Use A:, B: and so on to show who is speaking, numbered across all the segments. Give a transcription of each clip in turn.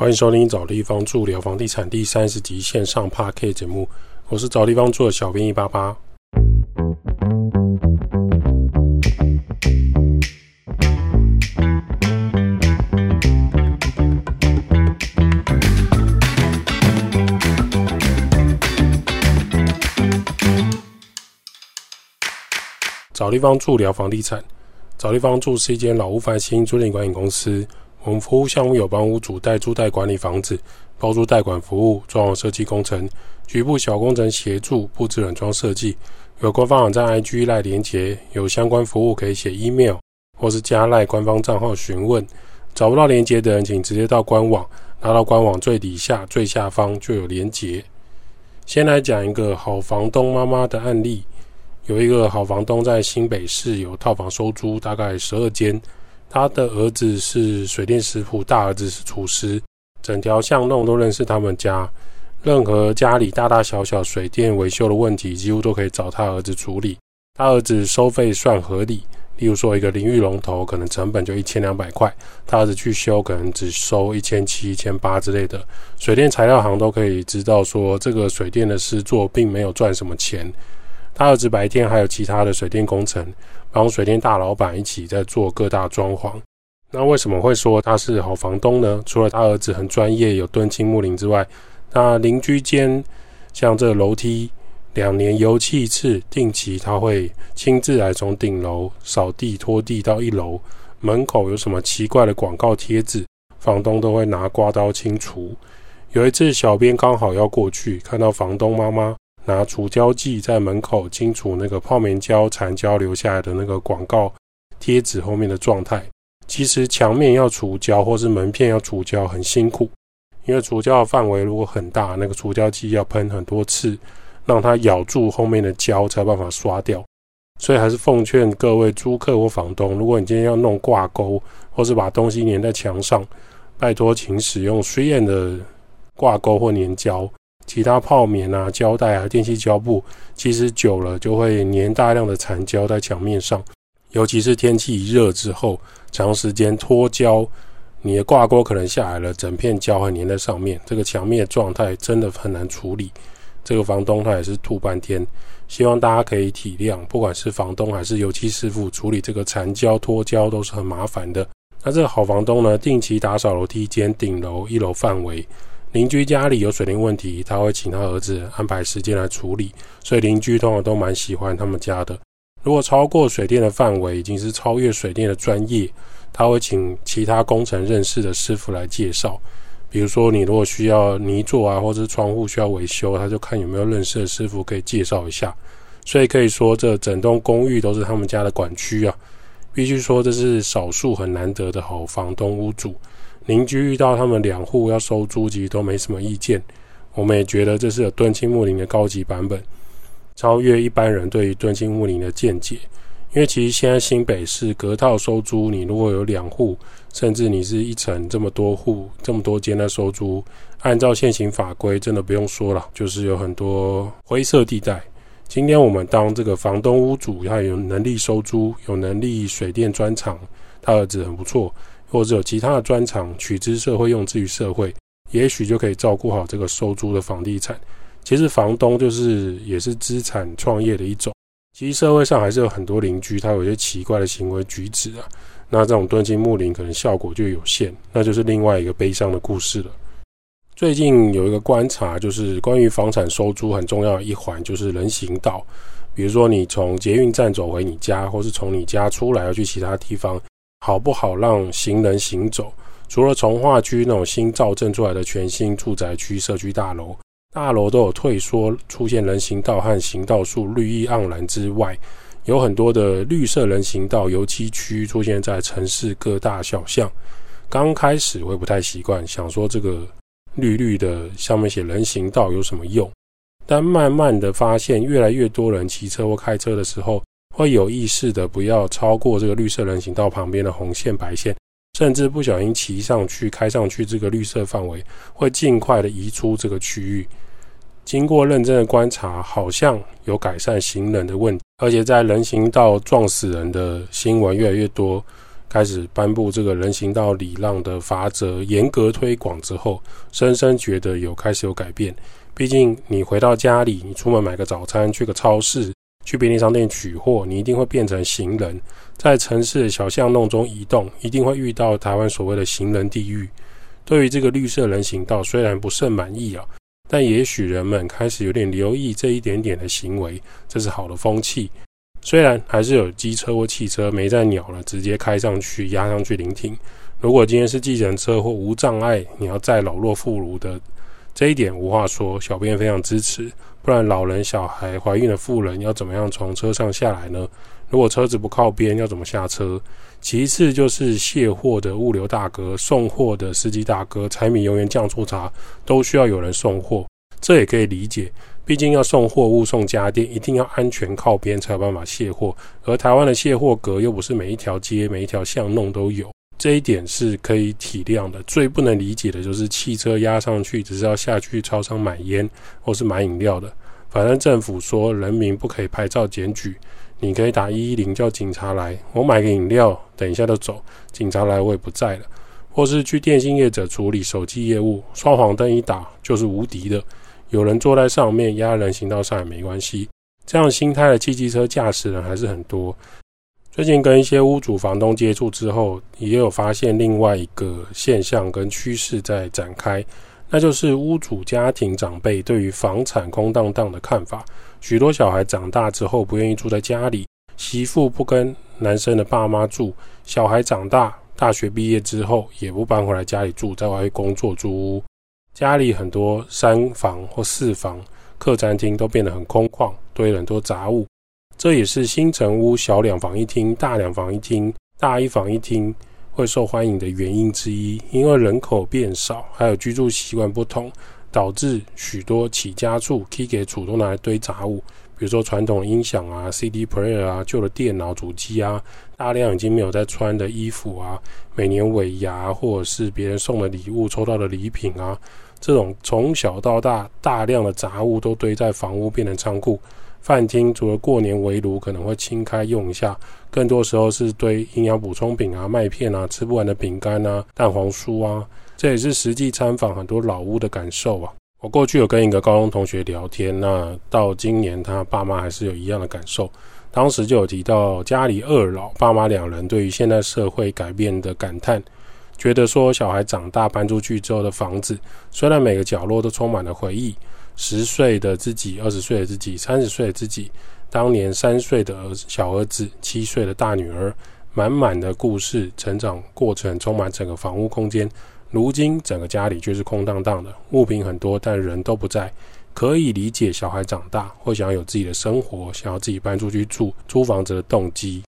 A: 欢迎收听找地方住聊房地产第三十集线上 p a r k 节目，我是找地方住的小编一八八。找地方住聊房地产，找地方住是一间老屋翻新租赁管理公司。我们服务项目有帮屋主代租代管理房子、包租代管服务、装潢设计工程、局部小工程协助、布置软装设计。有官方网站 IG 赖连接，有相关服务可以写 email 或是加赖官方账号询问。找不到连接的人，请直接到官网，拿到官网最底下最下方就有连接。先来讲一个好房东妈妈的案例。有一个好房东在新北市有套房收租，大概十二间。他的儿子是水电师傅，大儿子是厨师，整条巷弄都认识他们家。任何家里大大小小水电维修的问题，几乎都可以找他儿子处理。他儿子收费算合理，例如说一个淋浴龙头，可能成本就一千两百块，他儿子去修可能只收一千七、一千八之类的。水电材料行都可以知道说，这个水电的师做并没有赚什么钱。他儿子白天还有其他的水电工程，帮水电大老板一起在做各大装潢。那为什么会说他是好房东呢？除了他儿子很专业，有敦亲睦邻之外，那邻居间像这楼梯两年油漆一次，定期他会亲自来从顶楼扫地拖地到一楼。门口有什么奇怪的广告贴纸，房东都会拿刮刀清除。有一次，小编刚好要过去，看到房东妈妈。拿除胶剂在门口清除那个泡棉胶残胶留下来的那个广告贴纸后面的状态。其实墙面要除胶或是门片要除胶很辛苦，因为除胶的范围如果很大，那个除胶剂要喷很多次，让它咬住后面的胶才有办法刷掉。所以还是奉劝各位租客或房东，如果你今天要弄挂钩或是把东西粘在墙上，拜托请使用 3M 的挂钩或粘胶。其他泡棉啊、胶带啊、电器胶布，其实久了就会粘大量的残胶在墙面上。尤其是天气一热之后，长时间脱胶，你的挂钩可能下来了，整片胶还粘在上面，这个墙面状态真的很难处理。这个房东他也是吐半天，希望大家可以体谅。不管是房东还是油漆师傅，处理这个残胶脱胶都是很麻烦的。那这个好房东呢，定期打扫楼梯间、顶楼、一楼范围。邻居家里有水电问题，他会请他儿子安排时间来处理，所以邻居通常都蛮喜欢他们家的。如果超过水电的范围，已经是超越水电的专业，他会请其他工程认识的师傅来介绍。比如说，你如果需要泥做啊，或者是窗户需要维修，他就看有没有认识的师傅可以介绍一下。所以可以说，这整栋公寓都是他们家的管区啊。必须说，这是少数很难得的好房东屋主。邻居遇到他们两户要收租，其实都没什么意见。我们也觉得这是有敦亲睦邻的高级版本，超越一般人对于敦亲睦邻的见解。因为其实现在新北市隔套收租，你如果有两户，甚至你是一层这么多户、这么多间的收租，按照现行法规，真的不用说了，就是有很多灰色地带。今天我们当这个房东屋主，他有能力收租，有能力水电专长，他儿子很不错。或者有其他的专长，取之社会，用之于社会，也许就可以照顾好这个收租的房地产。其实房东就是也是资产创业的一种。其实社会上还是有很多邻居，他有些奇怪的行为举止啊，那这种敦亲睦邻可能效果就有限，那就是另外一个悲伤的故事了。最近有一个观察，就是关于房产收租很重要的一环，就是人行道。比如说你从捷运站走回你家，或是从你家出来要去其他地方。好不好让行人行走？除了从化区那种新造镇出来的全新住宅区、社区大楼，大楼都有退缩，出现人行道和行道树绿意盎然之外，有很多的绿色人行道、油漆区出现在城市各大小巷。刚开始会不太习惯，想说这个绿绿的上面写人行道有什么用？但慢慢的发现，越来越多人骑车或开车的时候。会有意识的不要超过这个绿色人行道旁边的红线白线，甚至不小心骑上去、开上去这个绿色范围，会尽快的移出这个区域。经过认真的观察，好像有改善行人的问题，而且在人行道撞死人的新闻越来越多，开始颁布这个人行道礼让的法则，严格推广之后，深深觉得有开始有改变。毕竟你回到家里，你出门买个早餐，去个超市，去便利商店取货，你一定会变成行人，在城市的小巷弄中移动，一定会遇到台湾所谓的行人地狱。对于这个绿色人行道，虽然不甚满意啊，但也许人们开始有点留意这一点点的行为，这是好的风气。虽然还是有机车或汽车没在鸟了，直接开上去压上去聆听。如果今天是计程车或无障碍，你要载老弱妇孺的，这一点无话说，小编非常支持。不然老人、小孩、怀孕的妇人要怎么样从车上下来呢？如果车子不靠边，要怎么下车？其次就是卸货的物流大哥、送货的司机大哥、柴米油盐酱醋茶都需要有人送货，这也可以理解。毕竟要送货物、送家电，一定要安全靠边才有办法卸货。而台湾的卸货格又不是每一条街、每一条巷弄都有，这一点是可以体谅的。最不能理解的就是汽车压上去，只是要下去超商买烟或是买饮料的。反正政府说人民不可以拍照检举，你可以打一一零叫警察来。我买个饮料，等一下就走，警察来我也不在了。或是去电信业者处理手机业务，双黄灯一打就是无敌的。有人坐在上面压人行道上也没关系，这样心态的汽机车驾驶人还是很多。最近跟一些屋主、房东接触之后，也有发现另外一个现象跟趋势在展开，那就是屋主家庭长辈对于房产空荡荡的看法。许多小孩长大之后不愿意住在家里，媳妇不跟男生的爸妈住，小孩长大大学毕业之后也不搬回来家里住，在外工作租屋。家里很多三房或四房客餐厅都变得很空旷，堆了很多杂物。这也是新城屋小两房一厅、大两房一厅、大一房一厅会受欢迎的原因之一。因为人口变少，还有居住习惯不同，导致许多起家处 K 给主都拿来堆杂物，比如说传统音响啊、CD player 啊、旧的电脑主机啊、大量已经没有在穿的衣服啊、每年尾牙或者是别人送的礼物、抽到的礼品啊。这种从小到大大量的杂物都堆在房屋变成仓库，饭厅除了过年围炉可能会清开用一下，更多时候是堆营养补充品啊、麦片啊、吃不完的饼干啊、蛋黄酥啊。这也是实际参访很多老屋的感受啊。我过去有跟一个高中同学聊天，那到今年他爸妈还是有一样的感受。当时就有提到家里二老爸妈两人对于现代社会改变的感叹。觉得说小孩长大搬出去之后的房子，虽然每个角落都充满了回忆，十岁的自己、二十岁的自己、三十岁的自己，当年三岁的儿小儿子、七岁的大女儿，满满的故事，成长过程充满整个房屋空间。如今整个家里却是空荡荡的，物品很多，但人都不在。可以理解小孩长大或想要有自己的生活，想要自己搬出去住、租房子的动机。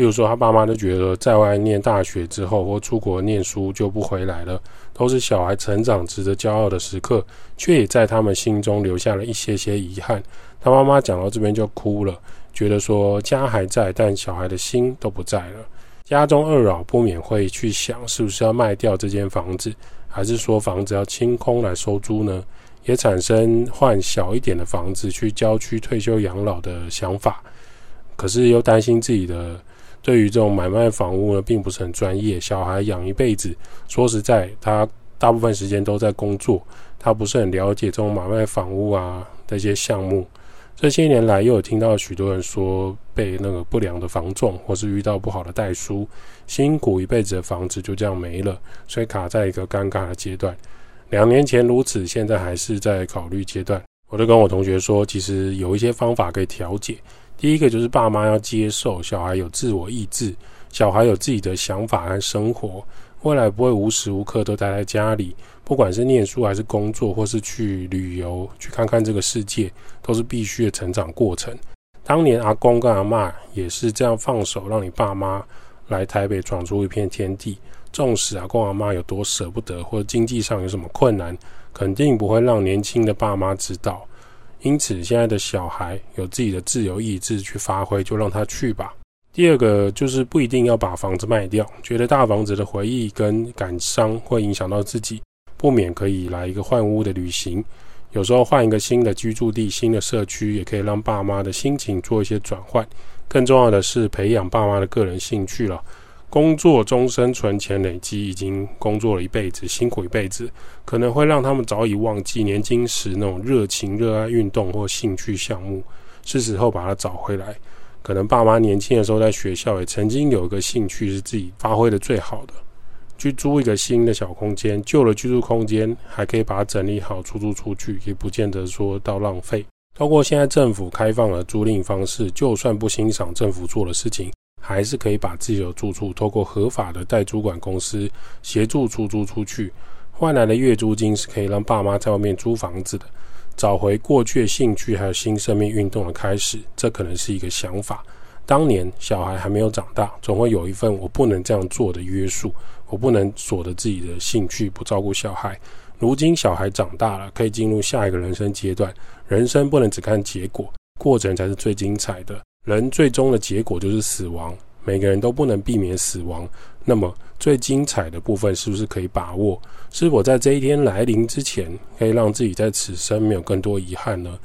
A: 例如说，他爸妈都觉得在外念大学之后或出国念书就不回来了，都是小孩成长值得骄傲的时刻，却也在他们心中留下了一些些遗憾。他妈妈讲到这边就哭了，觉得说家还在，但小孩的心都不在了。家中二老不免会去想，是不是要卖掉这间房子，还是说房子要清空来收租呢？也产生换小一点的房子去郊区退休养老的想法，可是又担心自己的。对于这种买卖房屋呢，并不是很专业。小孩养一辈子，说实在，他大部分时间都在工作，他不是很了解这种买卖房屋啊的一些项目。这些年来，又有听到许多人说被那个不良的房仲，或是遇到不好的代书，辛苦一辈子的房子就这样没了，所以卡在一个尴尬的阶段。两年前如此，现在还是在考虑阶段。我就跟我同学说，其实有一些方法可以调解。第一个就是爸妈要接受小孩有自我意志，小孩有自己的想法和生活，未来不会无时无刻都待在家里，不管是念书还是工作，或是去旅游去看看这个世界，都是必须的成长过程。当年阿公跟阿妈也是这样放手，让你爸妈来台北闯出一片天地。纵使阿公阿妈有多舍不得，或者经济上有什么困难，肯定不会让年轻的爸妈知道。因此，现在的小孩有自己的自由意志去发挥，就让他去吧。第二个就是不一定要把房子卖掉，觉得大房子的回忆跟感伤会影响到自己，不免可以来一个换屋的旅行。有时候换一个新的居住地、新的社区，也可以让爸妈的心情做一些转换。更重要的是培养爸妈的个人兴趣了。工作终身存钱累积，已经工作了一辈子，辛苦一辈子，可能会让他们早已忘记年轻时那种热情、热爱运动或兴趣项目，是时候把它找回来。可能爸妈年轻的时候在学校也曾经有一个兴趣是自己发挥的最好的，去租一个新的小空间，旧的居住空间还可以把它整理好出租出去，也不见得说到浪费。通过现在政府开放的租赁方式，就算不欣赏政府做的事情。还是可以把自己的住处透过合法的代租管公司协助出租出去，换来的月租金是可以让爸妈在外面租房子的，找回过去的兴趣，还有新生命运动的开始。这可能是一个想法。当年小孩还没有长大，总会有一份我不能这样做的约束，我不能锁着自己的兴趣不照顾小孩。如今小孩长大了，可以进入下一个人生阶段，人生不能只看结果，过程才是最精彩的。人最终的结果就是死亡，每个人都不能避免死亡。那么最精彩的部分是不是可以把握？是否在这一天来临之前，可以让自己在此生没有更多遗憾呢？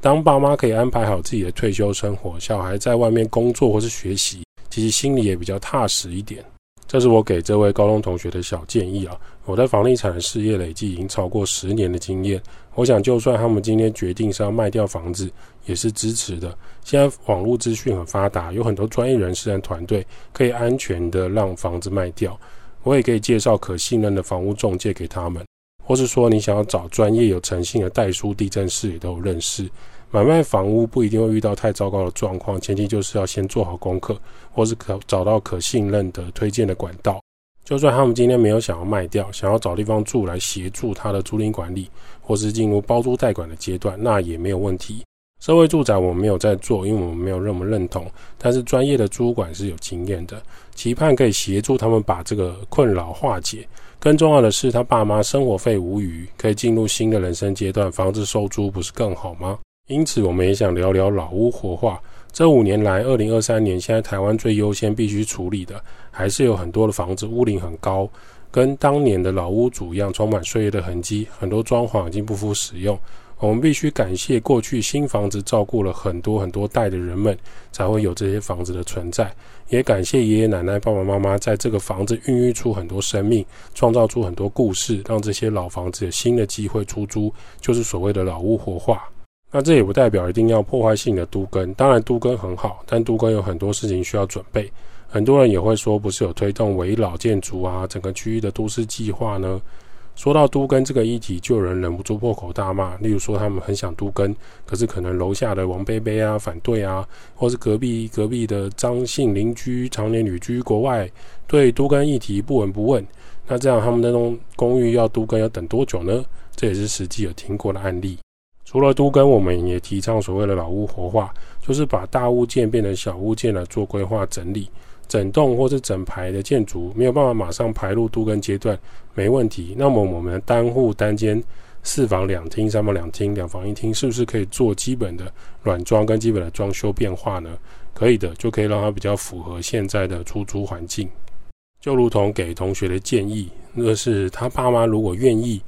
A: 当爸妈可以安排好自己的退休生活，小孩在外面工作或是学习，其实心里也比较踏实一点。这是我给这位高中同学的小建议啊！我在房地产事业累计已经超过十年的经验，我想就算他们今天决定是要卖掉房子，也是支持的。现在网络资讯很发达，有很多专业人士和团队可以安全的让房子卖掉。我也可以介绍可信任的房屋中介给他们，或是说你想要找专业有诚信的代书地震师，也都有认识。买卖房屋不一定会遇到太糟糕的状况，前提就是要先做好功课，或是可找到可信任的推荐的管道。就算他们今天没有想要卖掉，想要找地方住来协助他的租赁管理，或是进入包租代管的阶段，那也没有问题。社会住宅我们没有在做，因为我们没有那么认同。但是专业的租管是有经验的，期盼可以协助他们把这个困扰化解。更重要的是，他爸妈生活费无余，可以进入新的人生阶段，房子收租不是更好吗？因此，我们也想聊聊老屋活化。这五年来，二零二三年，现在台湾最优先必须处理的，还是有很多的房子屋龄很高，跟当年的老屋主一样，充满岁月的痕迹，很多装潢已经不敷使用。我们必须感谢过去新房子照顾了很多很多代的人们，才会有这些房子的存在。也感谢爷爷奶奶、爸爸妈妈在这个房子孕育出很多生命，创造出很多故事，让这些老房子有新的机会出租，就是所谓的老屋活化。那这也不代表一定要破坏性的都更，当然都更很好，但都更有很多事情需要准备。很多人也会说，不是有推动围老建筑啊，整个区域的都市计划呢？说到都更这个议题，就有人忍不住破口大骂。例如说，他们很想都更，可是可能楼下的王贝贝啊反对啊，或是隔壁隔壁的张姓邻居常年旅居国外，对都更议题不闻不问。那这样他们那栋公寓要都更要等多久呢？这也是实际有听过的案例。除了都跟我们也提倡所谓的老屋活化，就是把大物件变成小物件来做规划整理，整栋或是整排的建筑没有办法马上排入都跟阶段，没问题。那么我们单户单间四房两厅、三房两厅、两房一厅，是不是可以做基本的软装跟基本的装修变化呢？可以的，就可以让它比较符合现在的出租环境。就如同给同学的建议，那是他爸妈如果愿意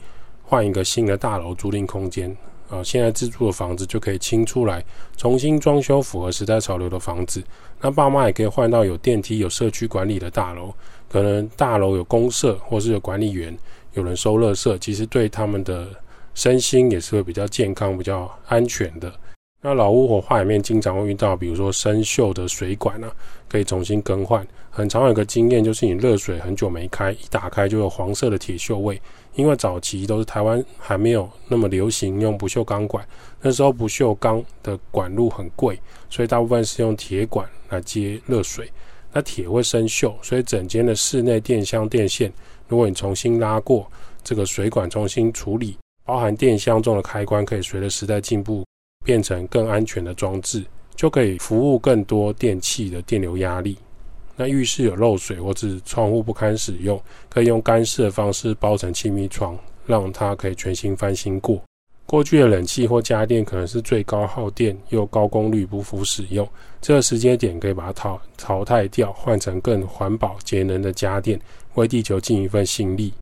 A: 换一个新的大楼租赁空间。啊，现在自住的房子就可以清出来，重新装修符合时代潮流的房子。那爸妈也可以换到有电梯、有社区管理的大楼，可能大楼有公社，或是有管理员，有人收垃圾，其实对他们的身心也是会比较健康、比较安全的。那老屋火化里面经常会遇到，比如说生锈的水管啊，可以重新更换。很常有一个经验，就是你热水很久没开，一打开就有黄色的铁锈味。因为早期都是台湾还没有那么流行用不锈钢管，那时候不锈钢的管路很贵，所以大部分是用铁管来接热水。那铁会生锈，所以整间的室内电箱电线，如果你重新拉过这个水管，重新处理，包含电箱中的开关，可以随着时代进步变成更安全的装置，就可以服务更多电器的电流压力。那浴室有漏水或是窗户不堪使用，可以用干式的方式包成气密窗，让它可以全新翻新过。过去的冷气或家电可能是最高耗电又高功率不符使用，这个时间点可以把它淘淘汰掉，换成更环保节能的家电，为地球尽一份心力。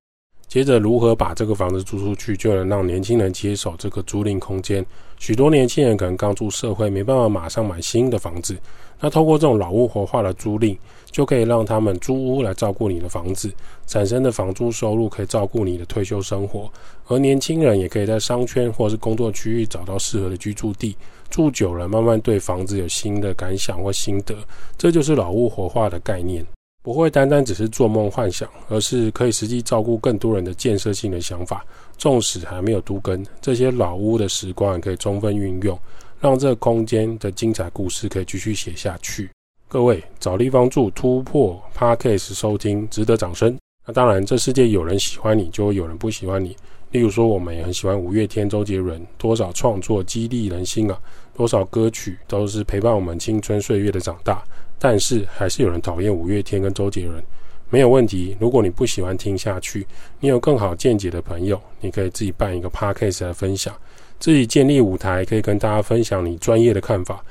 A: 接着，如何把这个房子租出去，就能让年轻人接手这个租赁空间。许多年轻人可能刚出社会，没办法马上买新的房子。那透过这种老屋活化的租赁，就可以让他们租屋来照顾你的房子，产生的房租收入可以照顾你的退休生活。而年轻人也可以在商圈或是工作区域找到适合的居住地，住久了，慢慢对房子有新的感想或心得。这就是老屋活化的概念。不会单单只是做梦幻想，而是可以实际照顾更多人的建设性的想法。纵使还没有都根，这些老屋的时光也可以充分运用，让这空间的精彩故事可以继续写下去。各位找地方住突破 Parkcase 收听，值得掌声。那当然，这世界有人喜欢你，就会有人不喜欢你。例如说，我们也很喜欢五月天、周杰伦，多少创作激励人心啊，多少歌曲都是陪伴我们青春岁月的长大。但是还是有人讨厌五月天跟周杰伦，没有问题。如果你不喜欢听下去，你有更好见解的朋友，你可以自己办一个 podcast 来分享，自己建立舞台，可以跟大家分享你专业的看法。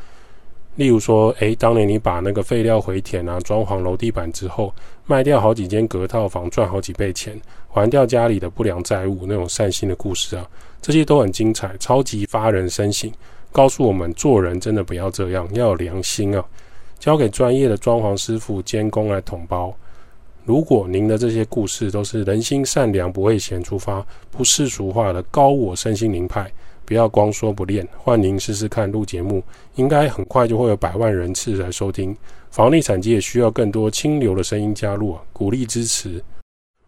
A: 例如说，诶，当年你把那个废料回填啊，装潢楼地板之后，卖掉好几间隔套房，赚好几倍钱，还掉家里的不良债务，那种善心的故事啊，这些都很精彩，超级发人深省，告诉我们做人真的不要这样，要有良心啊。交给专业的装潢师傅监工来统包。如果您的这些故事都是人心善良、不会嫌出发、不世俗化的高我身心灵派，不要光说不练，换您试试看录节目，应该很快就会有百万人次来收听。房地产界需要更多清流的声音加入，鼓励支持。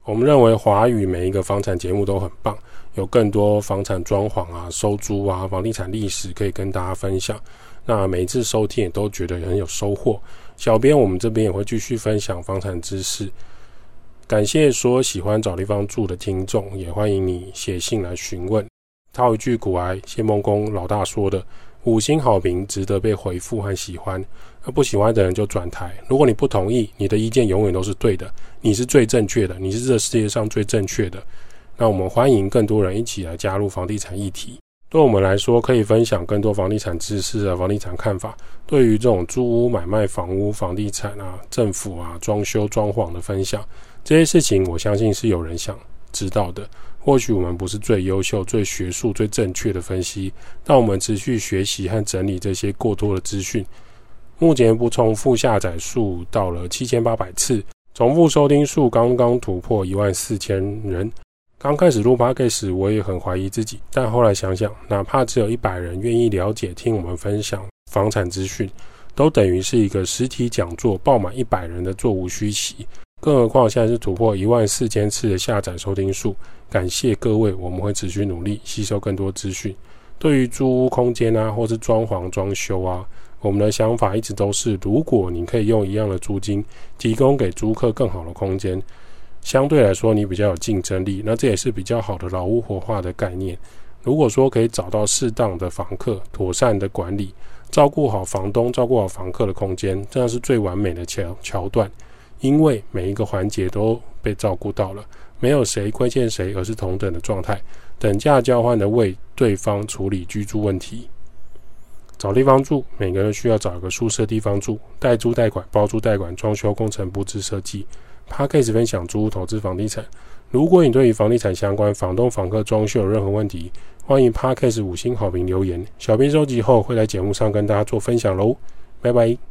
A: 我们认为华语每一个房产节目都很棒，有更多房产装潢啊、收租啊、房地产历史可以跟大家分享。那每次收听也都觉得很有收获。小编我们这边也会继续分享房产知识。感谢所有喜欢找地方住的听众，也欢迎你写信来询问。套一句古来谢梦公老大说的：“五星好评值得被回复和喜欢，那不喜欢的人就转台。如果你不同意，你的意见永远都是对的，你是最正确的，你是这世界上最正确的。那我们欢迎更多人一起来加入房地产议题。”对我们来说，可以分享更多房地产知识啊，房地产看法。对于这种租屋买卖、房屋、房地产啊，政府啊，装修装潢的分享，这些事情，我相信是有人想知道的。或许我们不是最优秀、最学术、最正确的分析，但我们持续学习和整理这些过多的资讯。目前不重复下载数到了七千八百次，重复收听数刚刚突破一万四千人。刚开始录 podcast 时，我也很怀疑自己，但后来想想，哪怕只有一百人愿意了解听我们分享房产资讯，都等于是一个实体讲座爆满一百人的座无虚席。更何况现在是突破一万四千次的下载收听数，感谢各位，我们会持续努力吸收更多资讯。对于租屋空间啊，或是装潢装修啊，我们的想法一直都是，如果你可以用一样的租金，提供给租客更好的空间。相对来说，你比较有竞争力，那这也是比较好的老屋活化的概念。如果说可以找到适当的房客，妥善的管理，照顾好房东，照顾好房客的空间，这样是最完美的桥桥段。因为每一个环节都被照顾到了，没有谁亏欠谁，而是同等的状态，等价交换的为对方处理居住问题。找地方住，每个人需要找一个宿舍地方住，代租代管、包租代管、装修工程布置设计。他开始分享租屋投资房地产。如果你对于房地产相关、房东、房客、装修有任何问题，欢迎 p 开始五星好评留言，小编收集后会在节目上跟大家做分享喽。拜拜。